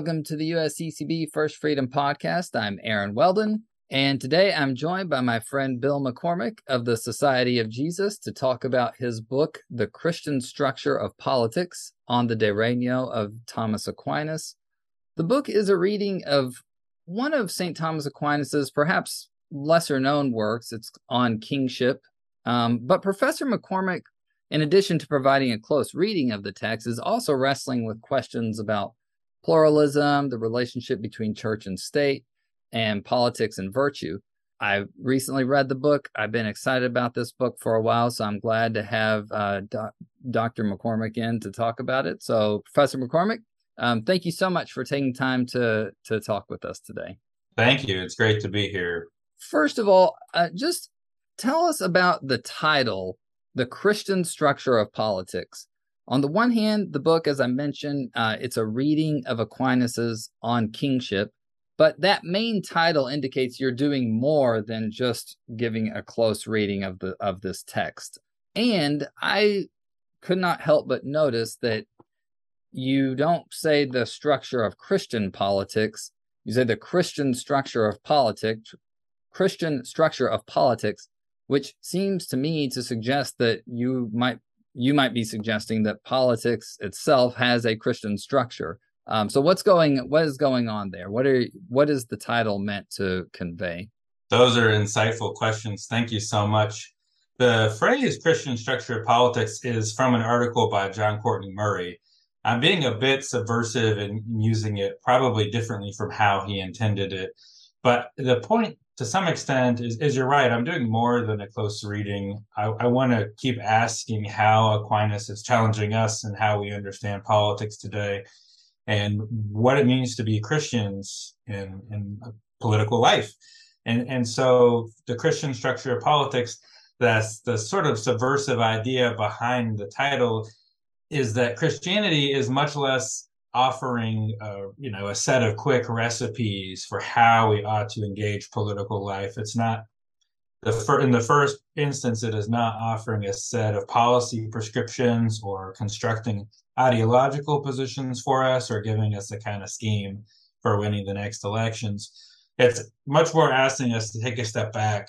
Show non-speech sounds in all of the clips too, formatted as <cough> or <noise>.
welcome to the USCCB First Freedom Podcast. I'm Aaron Weldon, and today I'm joined by my friend Bill McCormick of the Society of Jesus to talk about his book, The Christian Structure of Politics on the De Regno of Thomas Aquinas. The book is a reading of one of St. Thomas Aquinas's perhaps lesser known works. It's on kingship. Um, but Professor McCormick, in addition to providing a close reading of the text, is also wrestling with questions about pluralism, the relationship between church and state, and politics and virtue. I recently read the book. I've been excited about this book for a while, so I'm glad to have uh, doc- Dr. McCormick in to talk about it. So, Professor McCormick, um, thank you so much for taking time to to talk with us today. Thank you. It's great to be here. First of all, uh, just tell us about the title, "The Christian Structure of Politics." On the one hand, the book, as I mentioned, uh, it's a reading of Aquinas's On Kingship, but that main title indicates you're doing more than just giving a close reading of the of this text. And I could not help but notice that you don't say the structure of Christian politics. You say the Christian structure of politics, Christian structure of politics, which seems to me to suggest that you might you might be suggesting that politics itself has a Christian structure. Um, so what's going what is going on there? What are what is the title meant to convey? Those are insightful questions. Thank you so much. The phrase Christian structure of politics is from an article by John Courtney Murray. I'm being a bit subversive in using it probably differently from how he intended it. But the point to some extent is, is you're right. I'm doing more than a close reading. I, I want to keep asking how Aquinas is challenging us and how we understand politics today and what it means to be Christians in, in political life. And, and so the Christian structure of politics, that's the sort of subversive idea behind the title is that Christianity is much less offering uh, you know a set of quick recipes for how we ought to engage political life. It's not the fir- in the first instance it is not offering a set of policy prescriptions or constructing ideological positions for us or giving us a kind of scheme for winning the next elections. It's much more asking us to take a step back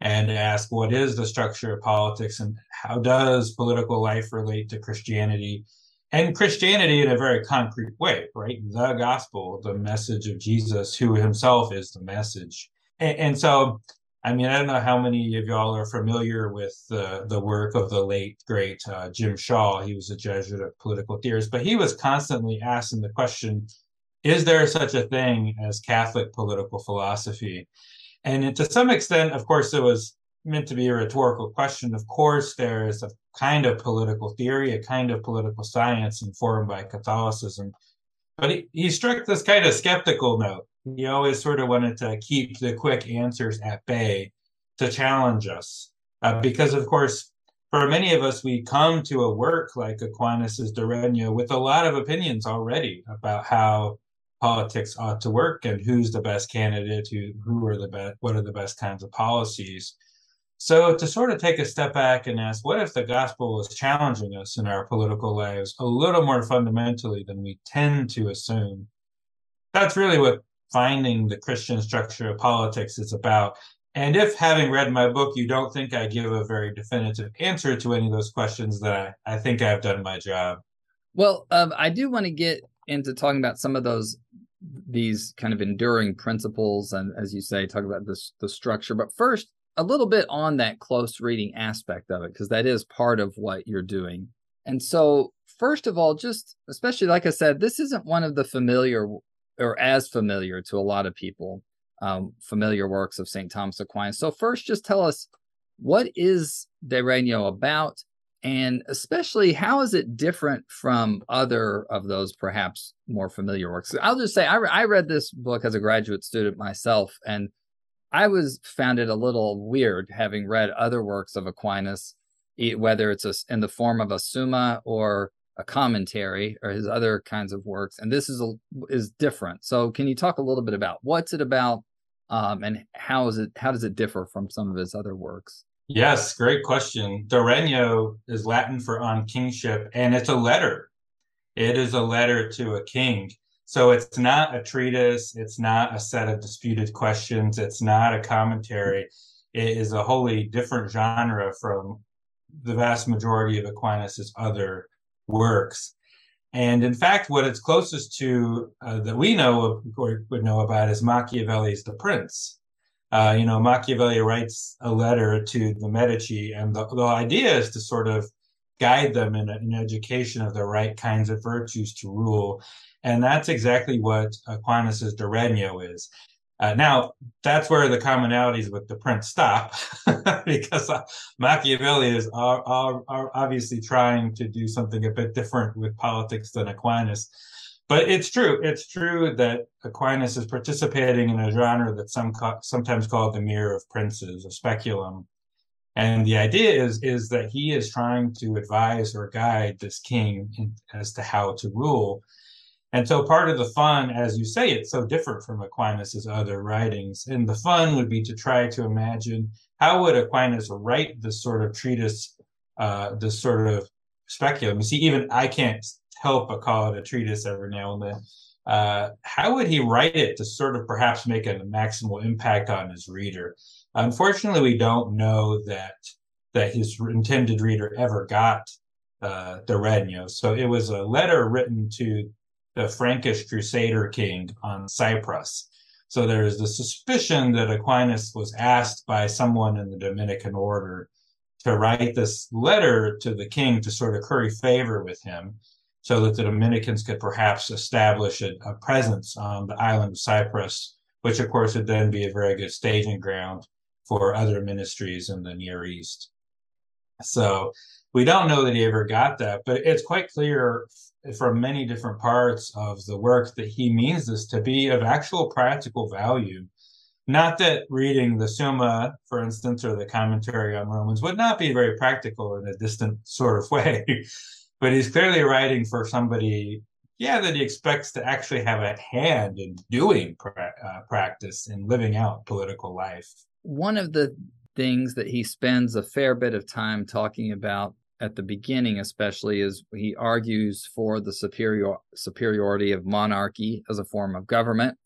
and ask what is the structure of politics and how does political life relate to christianity and Christianity in a very concrete way, right? The gospel, the message of Jesus, who himself is the message. And, and so, I mean, I don't know how many of y'all are familiar with the, the work of the late, great uh, Jim Schall. He was a Jesuit of political theorist, but he was constantly asking the question is there such a thing as Catholic political philosophy? And to some extent, of course, it was meant to be a rhetorical question. Of course, there is a kind of political theory, a kind of political science informed by Catholicism. But he, he struck this kind of skeptical note. He always sort of wanted to keep the quick answers at bay to challenge us. Uh, because, of course, for many of us, we come to a work like Aquinas' De Regno with a lot of opinions already about how politics ought to work and who's the best candidate, who, who are the best, what are the best kinds of policies. So, to sort of take a step back and ask, what if the gospel is challenging us in our political lives a little more fundamentally than we tend to assume? That's really what finding the Christian structure of politics is about. And if having read my book, you don't think I give a very definitive answer to any of those questions, then I, I think I've done my job. Well, um, I do want to get into talking about some of those these kind of enduring principles and as you say talk about this the structure but first a little bit on that close reading aspect of it because that is part of what you're doing. And so, first of all, just especially like I said, this isn't one of the familiar or as familiar to a lot of people um, familiar works of St. Thomas Aquinas. So, first, just tell us what is De Regno about, and especially how is it different from other of those perhaps more familiar works? I'll just say I, I read this book as a graduate student myself, and I was found it a little weird having read other works of Aquinas, whether it's a, in the form of a summa or a commentary or his other kinds of works, and this is a, is different. So, can you talk a little bit about what's it about, um, and how is it how does it differ from some of his other works? Yes, great question. De Regno is Latin for on kingship, and it's a letter. It is a letter to a king. So it's not a treatise, it's not a set of disputed questions, it's not a commentary. It is a wholly different genre from the vast majority of Aquinas' other works. And in fact, what it's closest to uh, that we know or would know about is Machiavelli's The Prince. Uh, you know, Machiavelli writes a letter to the Medici, and the, the idea is to sort of guide them in an education of the right kinds of virtues to rule. And that's exactly what Aquinas' Regno is. Uh, now, that's where the commonalities with the prince stop, <laughs> because uh, Machiavelli is are, are, are, obviously trying to do something a bit different with politics than Aquinas. But it's true. It's true that Aquinas is participating in a genre that's some sometimes called the mirror of princes, a speculum. And the idea is is that he is trying to advise or guide this king in, as to how to rule. And so part of the fun, as you say, it's so different from Aquinas's other writings. And the fun would be to try to imagine how would Aquinas write this sort of treatise, uh, this sort of speculum. You see, even I can't help but call it a treatise every now and then. Uh, how would he write it to sort of perhaps make a maximal impact on his reader? Unfortunately, we don't know that that his intended reader ever got uh, the Regno. So it was a letter written to the Frankish Crusader king on Cyprus. So there's the suspicion that Aquinas was asked by someone in the Dominican order to write this letter to the king to sort of curry favor with him so that the Dominicans could perhaps establish a, a presence on the island of Cyprus, which of course would then be a very good staging ground for other ministries in the Near East. So we don't know that he ever got that, but it's quite clear from many different parts of the work that he means this to be of actual practical value. Not that reading the Summa, for instance, or the commentary on Romans would not be very practical in a distant sort of way, <laughs> but he's clearly writing for somebody, yeah, that he expects to actually have a hand in doing pra- uh, practice and living out political life. One of the things that he spends a fair bit of time talking about at the beginning especially is he argues for the superior superiority of monarchy as a form of government.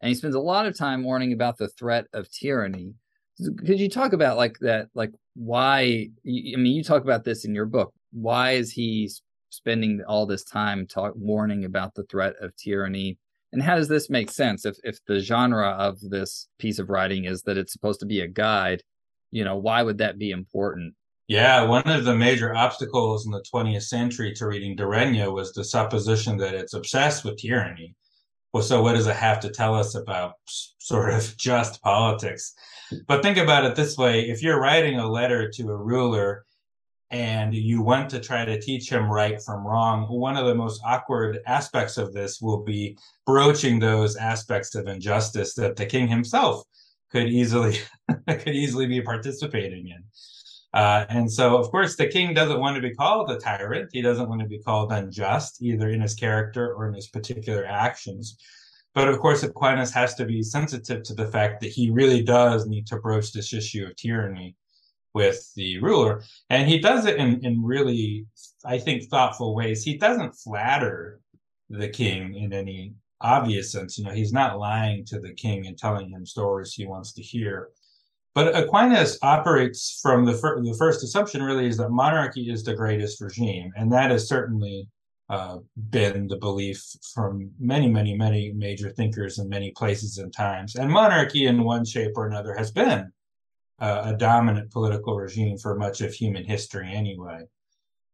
And he spends a lot of time warning about the threat of tyranny. Could you talk about like that like why i mean you talk about this in your book. Why is he spending all this time talk warning about the threat of tyranny and how does this make sense if if the genre of this piece of writing is that it's supposed to be a guide you know why would that be important yeah, one of the major obstacles in the 20th century to reading De was the supposition that it's obsessed with tyranny. Well, so what does it have to tell us about <laughs> sort of just politics? But think about it this way if you're writing a letter to a ruler and you want to try to teach him right from wrong, one of the most awkward aspects of this will be broaching those aspects of injustice that the king himself could easily <laughs> could easily be participating in. Uh, and so, of course, the king doesn't want to be called a tyrant. He doesn't want to be called unjust, either in his character or in his particular actions. But of course, Aquinas has to be sensitive to the fact that he really does need to broach this issue of tyranny with the ruler. And he does it in, in really, I think, thoughtful ways. He doesn't flatter the king in any obvious sense. You know, he's not lying to the king and telling him stories he wants to hear. But Aquinas operates from the, fir- the first assumption really is that monarchy is the greatest regime. And that has certainly uh, been the belief from many, many, many major thinkers in many places and times. And monarchy, in one shape or another, has been uh, a dominant political regime for much of human history anyway.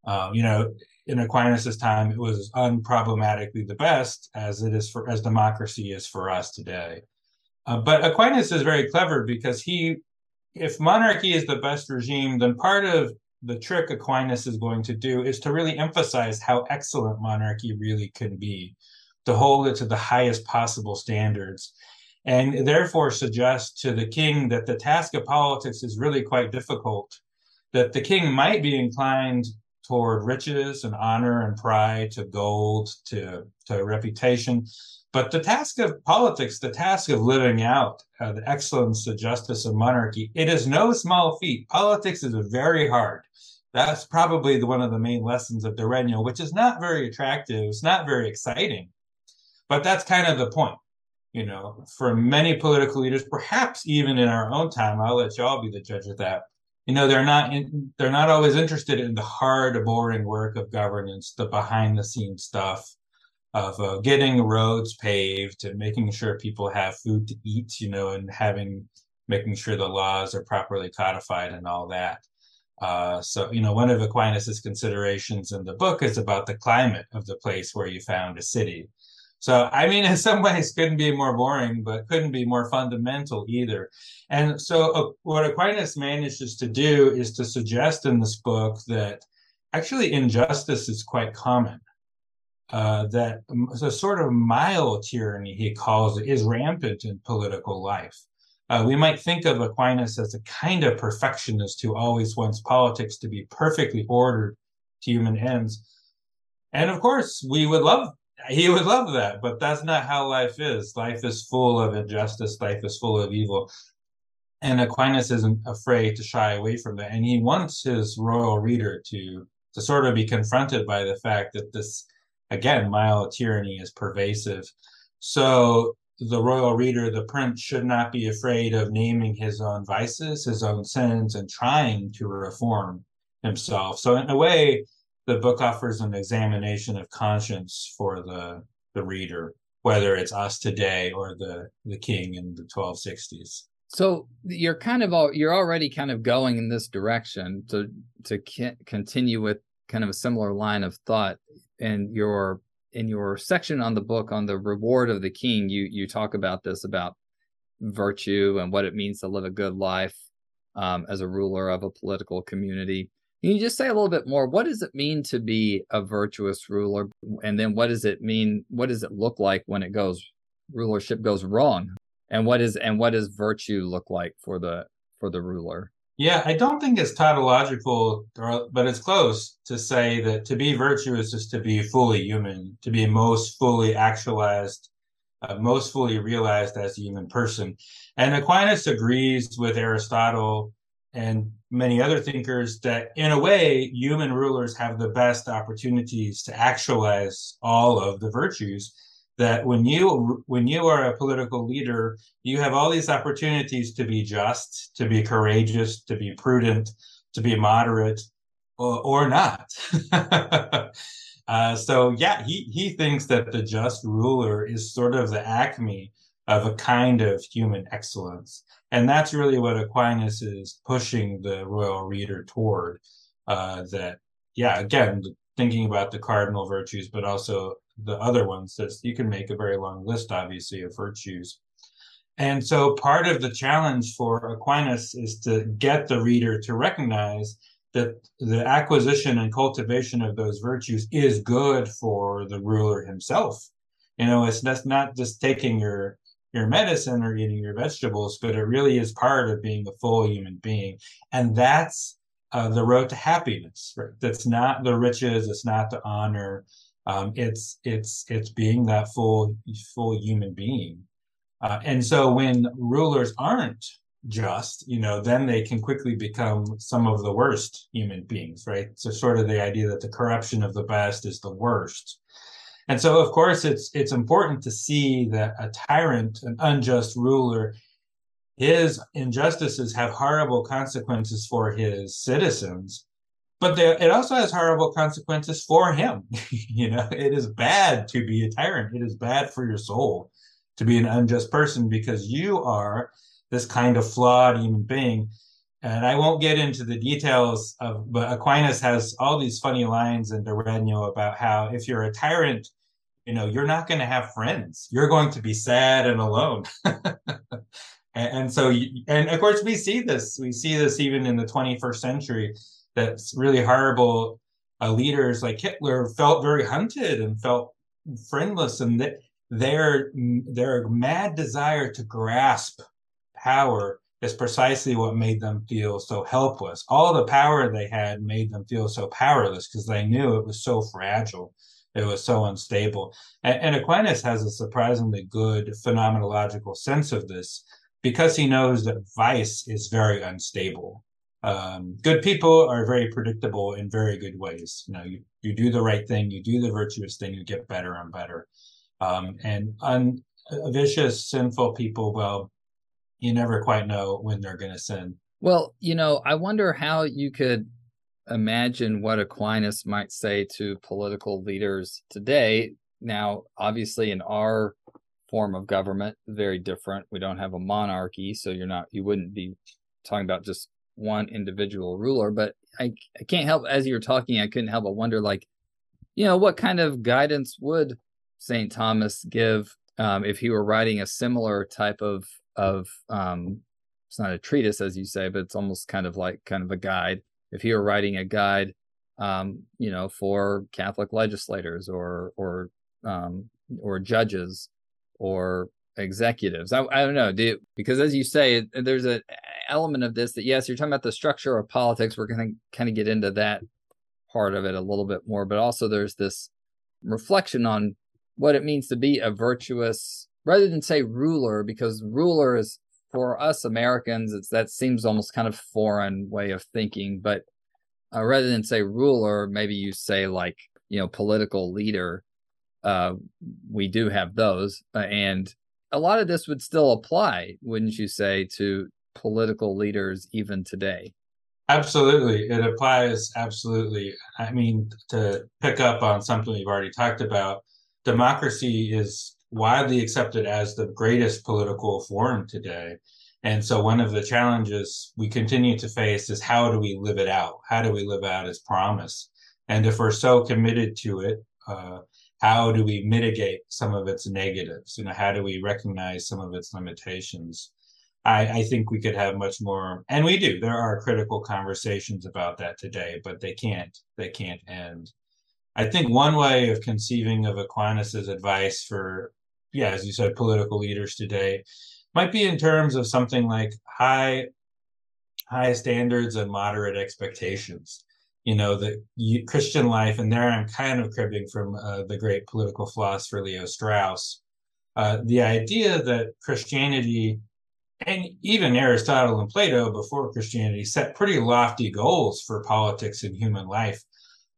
Um, you know, in Aquinas' time, it was unproblematically the best, as it is for as democracy is for us today. Uh, but Aquinas is very clever because he if monarchy is the best regime, then part of the trick Aquinas is going to do is to really emphasize how excellent monarchy really can be, to hold it to the highest possible standards, and therefore suggest to the king that the task of politics is really quite difficult, that the king might be inclined toward riches and honor and pride, to gold, to, to reputation, but the task of politics, the task of living out uh, the excellence, the justice of monarchy, it is no small feat. Politics is very hard. That's probably the, one of the main lessons of De Regno, which is not very attractive. It's not very exciting. But that's kind of the point. You know, for many political leaders, perhaps even in our own time, I'll let y'all be the judge of that. You know, they're not in, they're not always interested in the hard, boring work of governance, the behind the scenes stuff of uh, getting roads paved and making sure people have food to eat, you know, and having making sure the laws are properly codified and all that. Uh, so, you know, one of Aquinas's considerations in the book is about the climate of the place where you found a city. So, I mean, in some ways, couldn't be more boring, but couldn't be more fundamental either. And so, uh, what Aquinas manages to do is to suggest in this book that actually injustice is quite common. Uh, that a sort of mild tyranny, he calls it, is rampant in political life. Uh, we might think of Aquinas as a kind of perfectionist who always wants politics to be perfectly ordered to human ends. And of course, we would love, he would love that, but that's not how life is. Life is full of injustice, life is full of evil. And Aquinas isn't afraid to shy away from that. And he wants his royal reader to, to sort of be confronted by the fact that this, again, mild tyranny is pervasive. So the royal reader, the prince, should not be afraid of naming his own vices, his own sins, and trying to reform himself. So, in a way, the book offers an examination of conscience for the the reader, whether it's us today or the the king in the 1260s. So you're kind of all you're already kind of going in this direction to to continue with kind of a similar line of thought, and your in your section on the book on the reward of the king, you you talk about this about virtue and what it means to live a good life um, as a ruler of a political community. Can you just say a little bit more? What does it mean to be a virtuous ruler, and then what does it mean? What does it look like when it goes rulership goes wrong, and what is and what does virtue look like for the for the ruler? Yeah, I don't think it's tautological, but it's close to say that to be virtuous is to be fully human, to be most fully actualized, uh, most fully realized as a human person. And Aquinas agrees with Aristotle and many other thinkers that, in a way, human rulers have the best opportunities to actualize all of the virtues that when you when you are a political leader you have all these opportunities to be just to be courageous to be prudent to be moderate or, or not. <laughs> Uh, so yeah he he thinks that the just ruler is sort of the acme of a kind of human excellence. And that's really what aquinas is pushing the royal reader toward uh, that yeah again thinking about the cardinal virtues but also the other ones that you can make a very long list obviously of virtues. And so part of the challenge for aquinas is to get the reader to recognize that the acquisition and cultivation of those virtues is good for the ruler himself. You know it's not just taking your your medicine or eating your vegetables but it really is part of being a full human being and that's uh, the road to happiness right that's not the riches it's not the honor um, it's it's it's being that full full human being. Uh, and so when rulers aren't just, you know, then they can quickly become some of the worst human beings, right? So sort of the idea that the corruption of the best is the worst. And so of course it's it's important to see that a tyrant, an unjust ruler, his injustices have horrible consequences for his citizens but it also has horrible consequences for him. <laughs> you know, it is bad to be a tyrant. It is bad for your soul to be an unjust person because you are this kind of flawed human being. And I won't get into the details of, but Aquinas has all these funny lines in De Regno about how if you're a tyrant, you know, you're not going to have friends. You're going to be sad and alone. <laughs> and, and so, and of course, we see this. We see this even in the 21st century that's really horrible uh, leaders like Hitler felt very hunted and felt friendless, and that their their mad desire to grasp power is precisely what made them feel so helpless. All the power they had made them feel so powerless because they knew it was so fragile. It was so unstable. And, and Aquinas has a surprisingly good phenomenological sense of this because he knows that vice is very unstable um, good people are very predictable in very good ways. You know, you, you do the right thing, you do the virtuous thing, you get better and better. Um, and un, vicious, sinful people, well, you never quite know when they're going to sin. Well, you know, I wonder how you could imagine what Aquinas might say to political leaders today. Now, obviously, in our form of government, very different. We don't have a monarchy, so you're not, you wouldn't be talking about just one individual ruler. But I, I can't help, as you're talking, I couldn't help but wonder, like, you know, what kind of guidance would St. Thomas give um, if he were writing a similar type of of um, it's not a treatise as you say, but it's almost kind of like kind of a guide. If he were writing a guide, um, you know, for Catholic legislators or or um, or judges or executives, I, I don't know, do because as you say, there's an element of this that yes, you're talking about the structure of politics. We're going to kind of get into that part of it a little bit more, but also there's this reflection on what it means to be a virtuous rather than say ruler because ruler is for us Americans it's that seems almost kind of foreign way of thinking but uh, rather than say ruler maybe you say like you know political leader uh, we do have those uh, and a lot of this would still apply wouldn't you say to political leaders even today? Absolutely. It applies absolutely. I mean to pick up on something we've already talked about democracy is widely accepted as the greatest political forum today. And so, one of the challenges we continue to face is how do we live it out? How do we live out its promise? And if we're so committed to it, uh, how do we mitigate some of its negatives? You know, how do we recognize some of its limitations? I, I think we could have much more, and we do. There are critical conversations about that today, but they can't. They can't end. I think one way of conceiving of Aquinas's advice for, yeah, as you said, political leaders today might be in terms of something like high, high standards and moderate expectations. You know, the Christian life, and there I'm kind of cribbing from uh, the great political philosopher Leo Strauss. Uh, the idea that Christianity and even Aristotle and Plato before Christianity set pretty lofty goals for politics and human life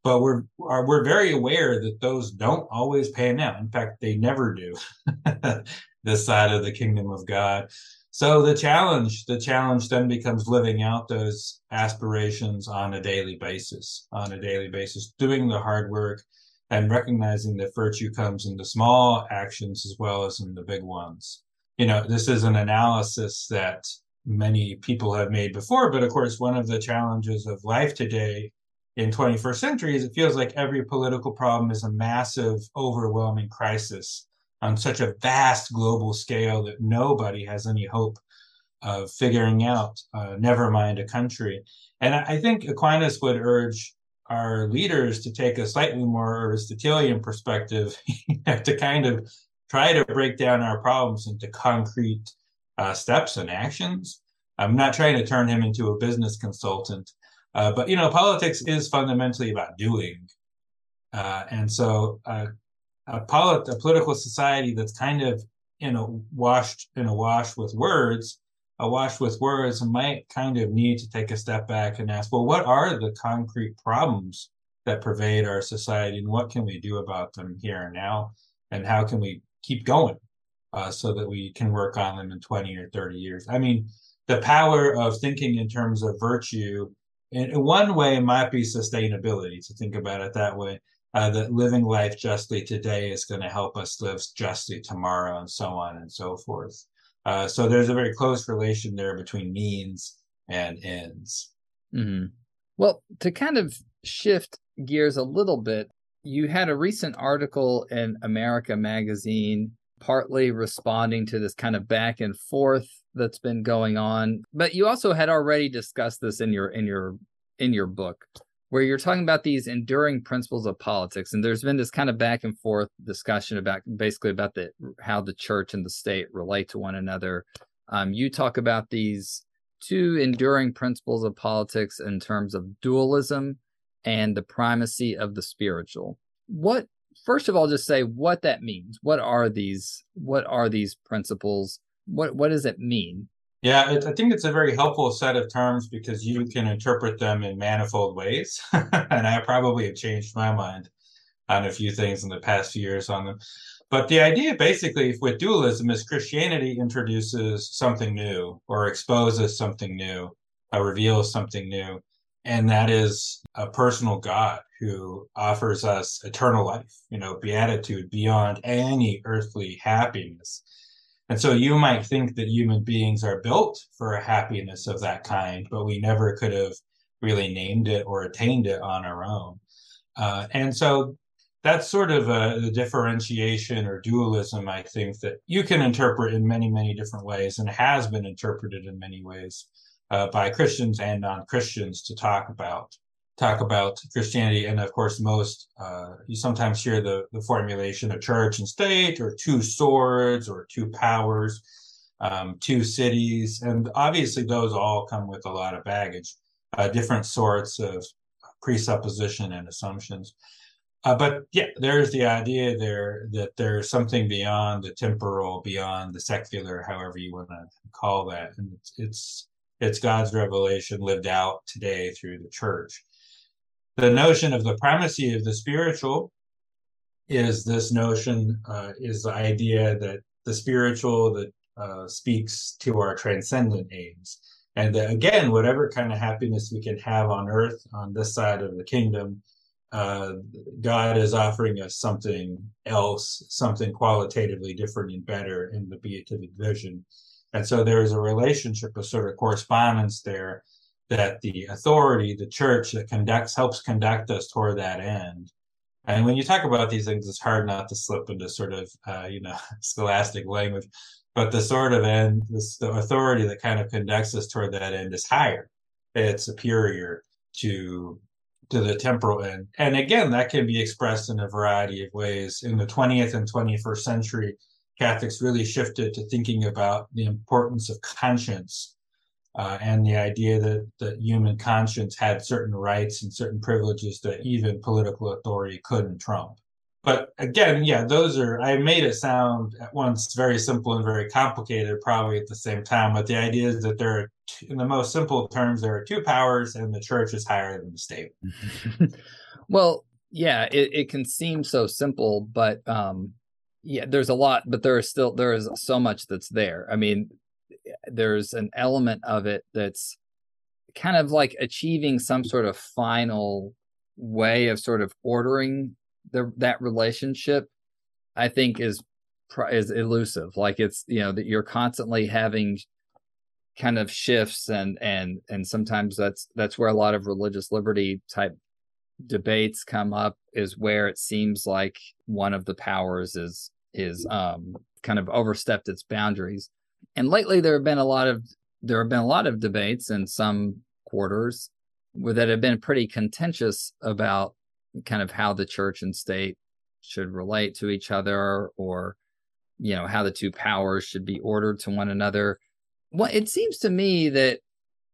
but we're we're very aware that those don't always pan out. In fact, they never do. <laughs> this side of the kingdom of God. So the challenge, the challenge then becomes living out those aspirations on a daily basis, on a daily basis, doing the hard work and recognizing that virtue comes in the small actions as well as in the big ones. You know, this is an analysis that many people have made before, but of course, one of the challenges of life today in 21st century is it feels like every political problem is a massive, overwhelming crisis on such a vast global scale that nobody has any hope of figuring out, uh, never mind a country. And I think Aquinas would urge our leaders to take a slightly more Aristotelian perspective <laughs> to kind of try to break down our problems into concrete uh, steps and actions. I'm not trying to turn him into a business consultant, uh, but you know, politics is fundamentally about doing, uh, and so uh, a, polit- a political society that's kind of you know washed in a wash with words, a wash with words might kind of need to take a step back and ask, well, what are the concrete problems that pervade our society, and what can we do about them here and now, and how can we keep going uh, so that we can work on them in 20 or 30 years? I mean, the power of thinking in terms of virtue in one way might be sustainability to think about it that way uh, that living life justly today is going to help us live justly tomorrow and so on and so forth uh, so there's a very close relation there between means and ends mm-hmm. well to kind of shift gears a little bit you had a recent article in america magazine partly responding to this kind of back and forth that's been going on. But you also had already discussed this in your in your in your book where you're talking about these enduring principles of politics. And there's been this kind of back and forth discussion about basically about the how the church and the state relate to one another. Um, you talk about these two enduring principles of politics in terms of dualism and the primacy of the spiritual. What first of all just say what that means. What are these what are these principles what what does it mean yeah it, i think it's a very helpful set of terms because you can interpret them in manifold ways <laughs> and i probably have changed my mind on a few things in the past few years on them But the idea basically with dualism is Christianity introduces something new or exposes something new, uh, reveals something new, and that is a personal God who offers us eternal life, you know, beatitude beyond any earthly happiness. And so you might think that human beings are built for a happiness of that kind, but we never could have really named it or attained it on our own. Uh, and so that's sort of a, the differentiation or dualism, I think, that you can interpret in many, many different ways and has been interpreted in many ways uh, by Christians and non Christians to talk about talk about Christianity, and of course, most uh, you sometimes hear the the formulation of church and state, or two swords, or two powers, um, two cities, and obviously those all come with a lot of baggage, uh, different sorts of presupposition and assumptions. Uh, but yeah, there's the idea there that there's something beyond the temporal, beyond the secular, however you want to call that, and it's it's it's God's revelation lived out today through the church the notion of the primacy of the spiritual is this notion uh, is the idea that the spiritual that uh, speaks to our transcendent aims. And that again whatever kind of happiness we can have on earth on this side of the kingdom uh, god is offering us something else something qualitatively different and better in the beatific vision. And so there is a relationship a sort of correspondence there that the authority, the church that conducts, helps conduct us toward that end. And when you talk about these things, it's hard not to slip into sort of, uh, you know, <laughs> scholastic language. But the sort of end, this, the authority that kind of conducts us toward that end is higher. It's superior to to the temporal end. And again, that can be expressed in a variety of ways. In the 20th and 21st century, Catholics really shifted to thinking about the importance of conscience uh, and the idea that the human conscience had certain rights and certain privileges that even political authority couldn't trump. But again, yeah, those are, I made it sound at once very simple and very complicated, probably at the same time. But the idea is that there are, in the most simple terms, there are two powers and the church is higher than the state. <laughs> well, yeah, it, it can seem so simple, but um, yeah, there's a lot, but there is still, there is so much that's there. I mean, there's an element of it that's kind of like achieving some sort of final way of sort of ordering the that relationship i think is is elusive. Like it's you know that you're constantly having kind of shifts and and and sometimes that's that's where a lot of religious liberty type debates come up is where it seems like one of the powers is is um kind of overstepped its boundaries and lately, there have been a lot of there have been a lot of debates in some quarters that have been pretty contentious about kind of how the church and state should relate to each other or you know how the two powers should be ordered to one another. Well it seems to me that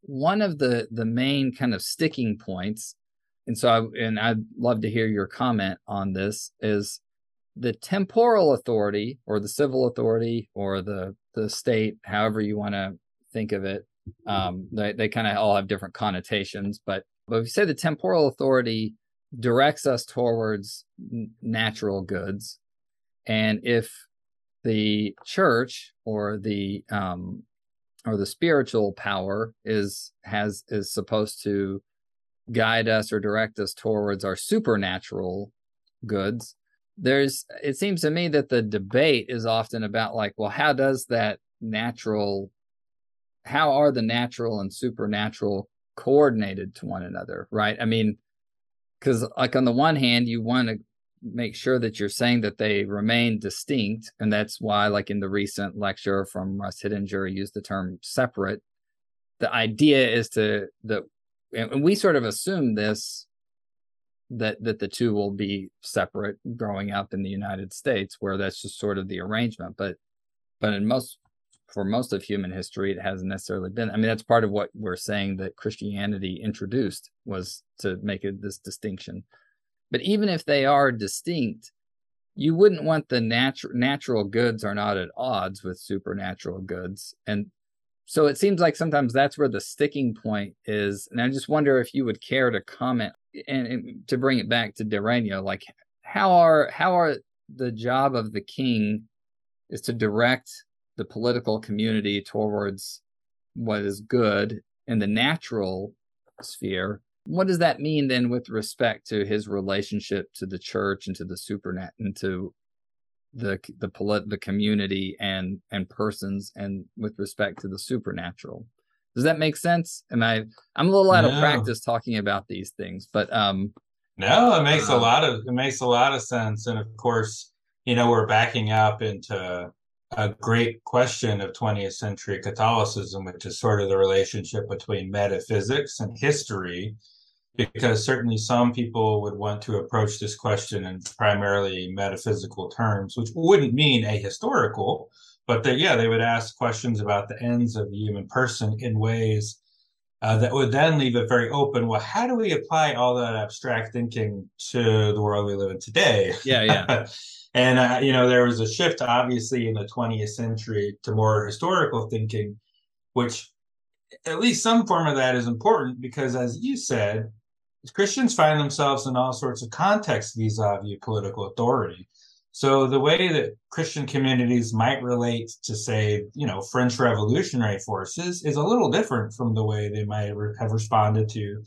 one of the the main kind of sticking points and so I, and i'd love to hear your comment on this is the temporal authority or the civil authority or the the state, however you want to think of it. Um, they they kind of all have different connotations, but but if you say the temporal authority directs us towards natural goods, and if the church or the um, or the spiritual power is has is supposed to guide us or direct us towards our supernatural goods there's it seems to me that the debate is often about like well how does that natural how are the natural and supernatural coordinated to one another right? I mean because like on the one hand you want to make sure that you're saying that they remain distinct and that's why like in the recent lecture from russ hittinger used the term separate. The idea is to that and we sort of assume this that that the two will be separate growing up in the United States, where that's just sort of the arrangement. But but in most for most of human history, it hasn't necessarily been. I mean, that's part of what we're saying that Christianity introduced was to make it this distinction. But even if they are distinct, you wouldn't want the natural natural goods are not at odds with supernatural goods, and so it seems like sometimes that's where the sticking point is. And I just wonder if you would care to comment and, and to bring it back to De Regno, like how are how are the job of the king is to direct the political community towards what is good in the natural sphere. What does that mean then with respect to his relationship to the church and to the supernat and to the the polit- the community and and persons and with respect to the supernatural? Does that make sense? Am I I'm a little out no. of practice talking about these things, but um no, it makes uh, a lot of it makes a lot of sense and of course, you know, we're backing up into a great question of 20th century Catholicism, which is sort of the relationship between metaphysics and history, because certainly some people would want to approach this question in primarily metaphysical terms, which wouldn't mean ahistorical, but they, yeah, they would ask questions about the ends of the human person in ways uh, that would then leave it very open. Well, how do we apply all that abstract thinking to the world we live in today? Yeah, yeah. <laughs> And, uh, you know, there was a shift, obviously, in the 20th century to more historical thinking, which at least some form of that is important because, as you said, Christians find themselves in all sorts of contexts vis a vis political authority. So the way that Christian communities might relate to, say, you know, French revolutionary forces is a little different from the way they might have responded to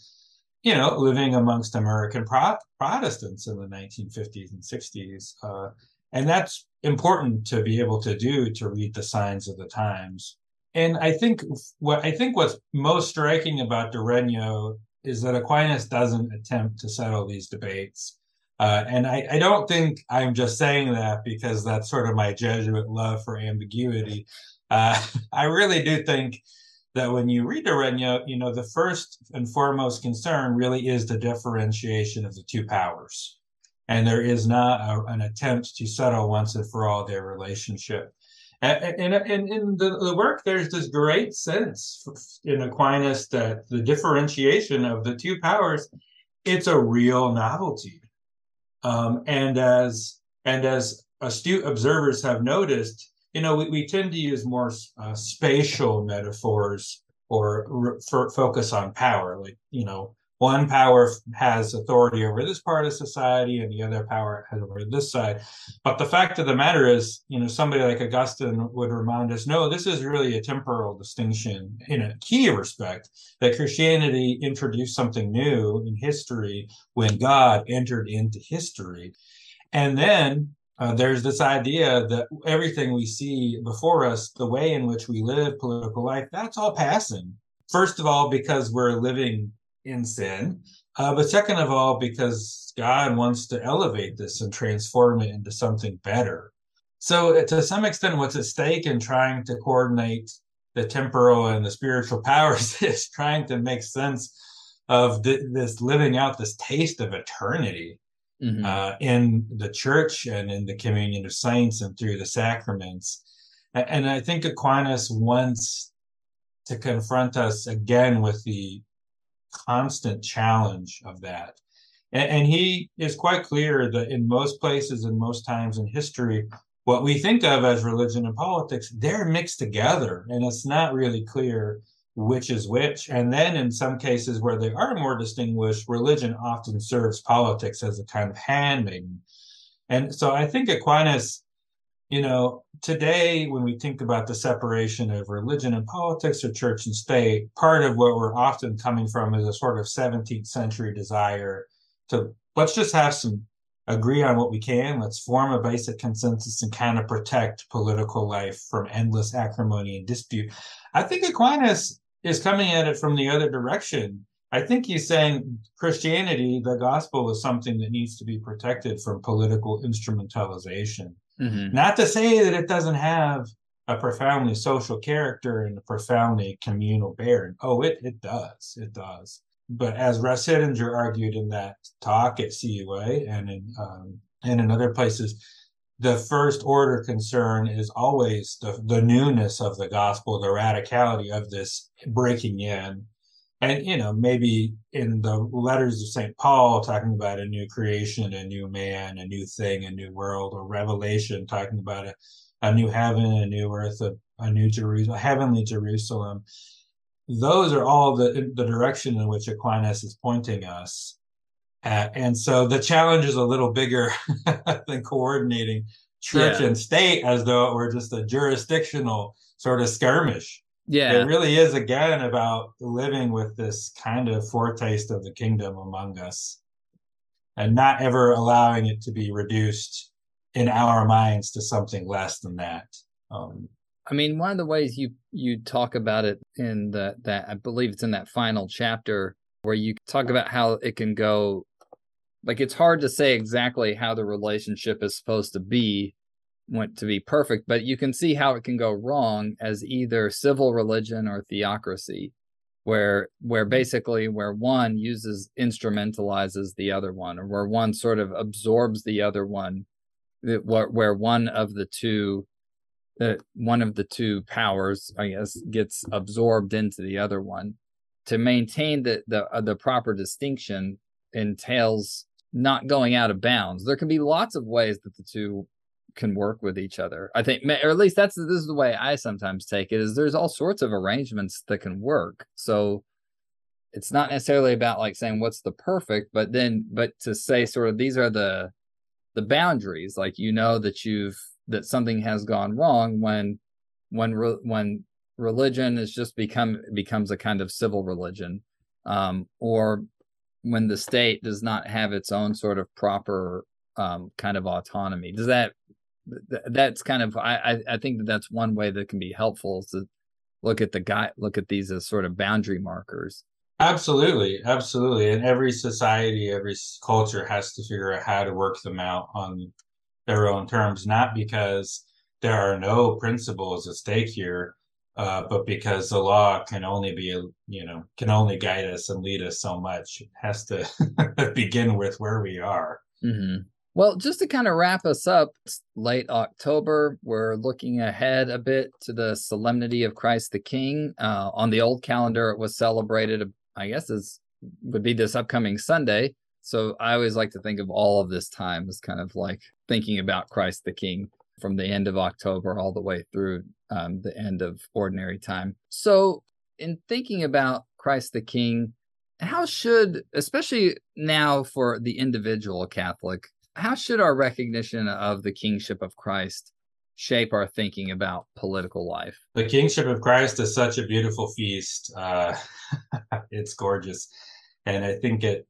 you know, living amongst American Pro- Protestants in the 1950s and 60s. Uh, and that's important to be able to do to read the signs of the times. And I think what I think what's most striking about Regno is that Aquinas doesn't attempt to settle these debates. Uh, and I, I, don't think I'm just saying that because that's sort of my Jesuit love for ambiguity. Uh, <laughs> I really do think that when you read the you know, the first and foremost concern really is the differentiation of the two powers. And there is not a, an attempt to settle once and for all their relationship. And, and in the, the work, there's this great sense in Aquinas that the differentiation of the two powers, it's a real novelty. Um, and as and as astute observers have noticed, you know, we, we tend to use more uh, spatial metaphors or re- focus on power. Like, you know, one power has authority over this part of society and the other power has over this side. But the fact of the matter is, you know, somebody like Augustine would remind us, no, this is really a temporal distinction in a key respect that Christianity introduced something new in history when God entered into history. And then uh, there's this idea that everything we see before us, the way in which we live political life, that's all passing. First of all, because we're living in sin, uh, but second of all, because God wants to elevate this and transform it into something better. So, uh, to some extent, what's at stake in trying to coordinate the temporal and the spiritual <laughs> powers is trying to make sense of th- this living out this taste of eternity mm-hmm. uh, in the church and in the communion of saints and through the sacraments. And, and I think Aquinas wants to confront us again with the constant challenge of that. And, and he is quite clear that in most places and most times in history, what we think of as religion and politics, they're mixed together. And it's not really clear which is which. And then in some cases where they are more distinguished, religion often serves politics as a kind of handmaiden. And so I think Aquinas, you know, today when we think about the separation of religion and politics or church and state, part of what we're often coming from is a sort of 17th century desire to let's just have some agree on what we can. Let's form a basic consensus and kind of protect political life from endless acrimony and dispute. I think Aquinas is coming at it from the other direction. I think he's saying Christianity, the gospel, is something that needs to be protected from political instrumentalization. Mm-hmm. Not to say that it doesn't have a profoundly social character and a profoundly communal bearing. Oh, it it does, it does. But as Russ Hittinger argued in that talk at CUA and in um, and in other places, the first order concern is always the, the newness of the gospel, the radicality of this breaking in. And, you know, maybe in the letters of St. Paul, talking about a new creation, a new man, a new thing, a new world, or Revelation, talking about a, a new heaven, a new earth, a, a new Jerusalem, heavenly Jerusalem. Those are all the, the direction in which Aquinas is pointing us Uh, and so the challenge is a little bigger <laughs> than coordinating church yeah. and state as though it were just a jurisdictional sort of skirmish. Yeah. It really is again about living with this kind of foretaste of the kingdom among us and not ever allowing it to be reduced in our minds to something less than that. Um, I mean, one of the ways you you talk about it in the that I believe it's in that final chapter where you talk about how it can go like it's hard to say exactly how the relationship is supposed to be want to be perfect, but you can see how it can go wrong as either civil religion or theocracy, where where mm-hmm. basically where one uses instrumentalizes the other one, or where one sort of absorbs the other one, where where one of the two uh, one of the two powers, I guess, gets absorbed into the other one. To maintain the the uh, the proper distinction entails not going out of bounds. There can be lots of ways that the two can work with each other. I think, or at least that's this is the way I sometimes take it. Is there's all sorts of arrangements that can work. So it's not necessarily about like saying what's the perfect, but then but to say sort of these are the the boundaries. Like you know that you've that something has gone wrong when when re, when religion is just become becomes a kind of civil religion, um, or when the state does not have its own sort of proper um, kind of autonomy. Does that that's kind of I I think that that's one way that can be helpful is to look at the guy look at these as sort of boundary markers. Absolutely, absolutely. And every society, every culture has to figure out how to work them out on their own terms, not because there are no principles at stake here, uh, but because the law can only be, you know, can only guide us and lead us so much. It has to <laughs> begin with where we are. Mm-hmm. Well, just to kind of wrap us up, it's late October. We're looking ahead a bit to the Solemnity of Christ the King. Uh, on the old calendar, it was celebrated, I guess, as would be this upcoming Sunday. So I always like to think of all of this time as kind of like thinking about Christ the King from the end of October all the way through um, the end of ordinary time. So, in thinking about Christ the King, how should, especially now for the individual Catholic, how should our recognition of the kingship of Christ shape our thinking about political life? The kingship of Christ is such a beautiful feast. Uh, <laughs> it's gorgeous, and I think it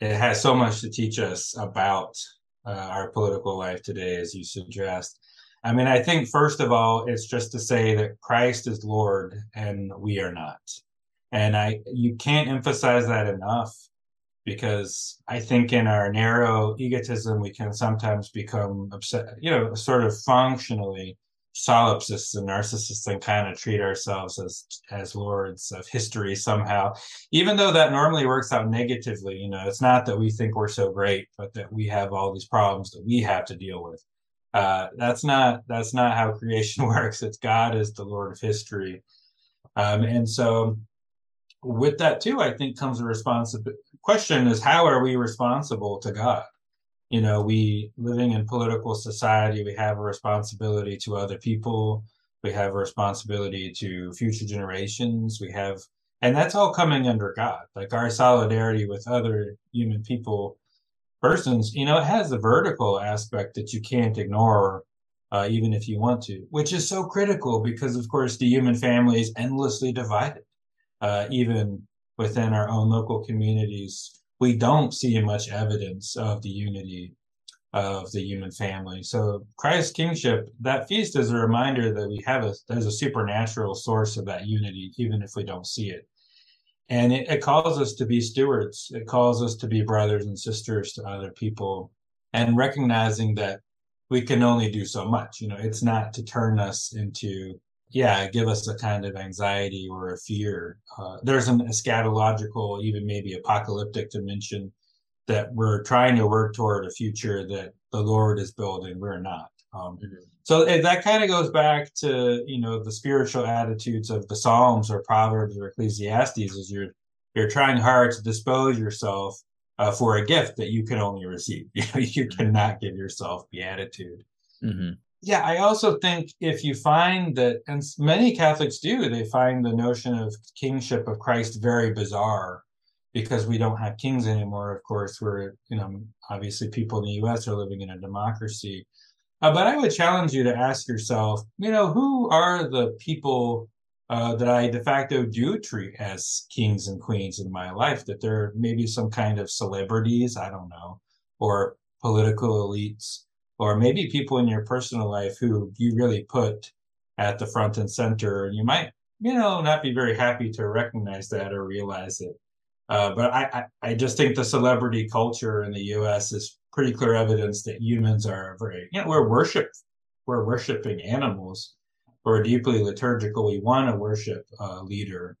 it has so much to teach us about uh, our political life today, as you suggest. I mean, I think first of all, it's just to say that Christ is Lord and we are not, and I you can't emphasize that enough because I think in our narrow egotism, we can sometimes become upset, you know, sort of functionally solipsists and narcissists and kind of treat ourselves as as lords of history somehow. Even though that normally works out negatively you know it's not that we think we're so great but that we have all these problems that we have to deal with. Uh, that's not that's not how creation <laughs> works. It's god is the lord of history. Um, and so with that too, I think comes a responsibility. Question is, how are we responsible to God? You know, we living in political society, we have a responsibility to other people. We have a responsibility to future generations. We have, and that's all coming under God. Like our solidarity with other human people, persons, you know, it has a vertical aspect that you can't ignore, uh, even if you want to, which is so critical because, of course, the human family is endlessly divided uh, even within our own local communities, we don't see much evidence of the unity of the human family. So Christ's kingship, that feast is a reminder that we have a there's a supernatural source of that unity, even if we don't see it. And it, it calls us to be stewards. It calls us to be brothers and sisters to other people and recognizing that we can only do so much. You know, it's not to turn us into yeah, give us a kind of anxiety or a fear. Uh, there's an eschatological, even maybe apocalyptic dimension that we're trying to work toward a future that the Lord is building. We're not. Um, mm-hmm. So that kind of goes back to you know the spiritual attitudes of the Psalms or Proverbs or Ecclesiastes. Is you're you're trying hard to dispose yourself uh, for a gift that you can only receive. You <laughs> know, you mm-hmm. cannot give yourself beatitude. Mm-hmm yeah, I also think if you find that, and many Catholics do, they find the notion of kingship of Christ very bizarre because we don't have kings anymore. Of course, we're, you know, obviously people in the US are living in a democracy. Uh, but I would challenge you to ask yourself, you know, who are the people uh, that I de facto do treat as kings and queens in my life? That they're maybe some kind of celebrities, I don't know, or political elites, or maybe people in your personal life who you really put at the front and center. And you might, you know, not be very happy to recognize that or realize it. Uh, but I, I, I, just think the celebrity culture in the U.S. is pretty clear evidence that humans are very, you know, we're worship, we're worshiping animals. We're deeply liturgical. We want to worship a leader.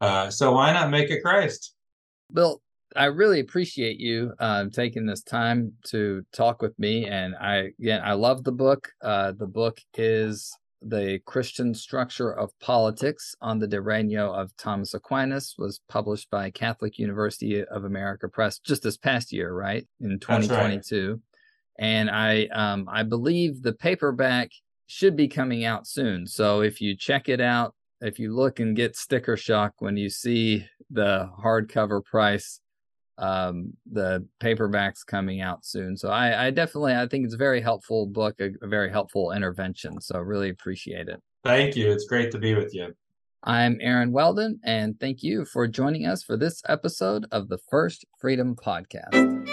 Uh, so why not make a Christ? Bill, I really appreciate you uh, taking this time to talk with me. And I, again, I love the book. Uh, the book is the Christian Structure of Politics on the De Regno of Thomas Aquinas was published by Catholic University of America Press just this past year, right? In 2022. Right. And I um, I believe the paperback should be coming out soon. So if you check it out, if you look and get sticker shock when you see the hardcover price, um, the paperback's coming out soon. So I, I definitely I think it's a very helpful book, a, a very helpful intervention. So really appreciate it. Thank you. It's great to be with you. I'm Aaron Weldon, and thank you for joining us for this episode of the First Freedom Podcast.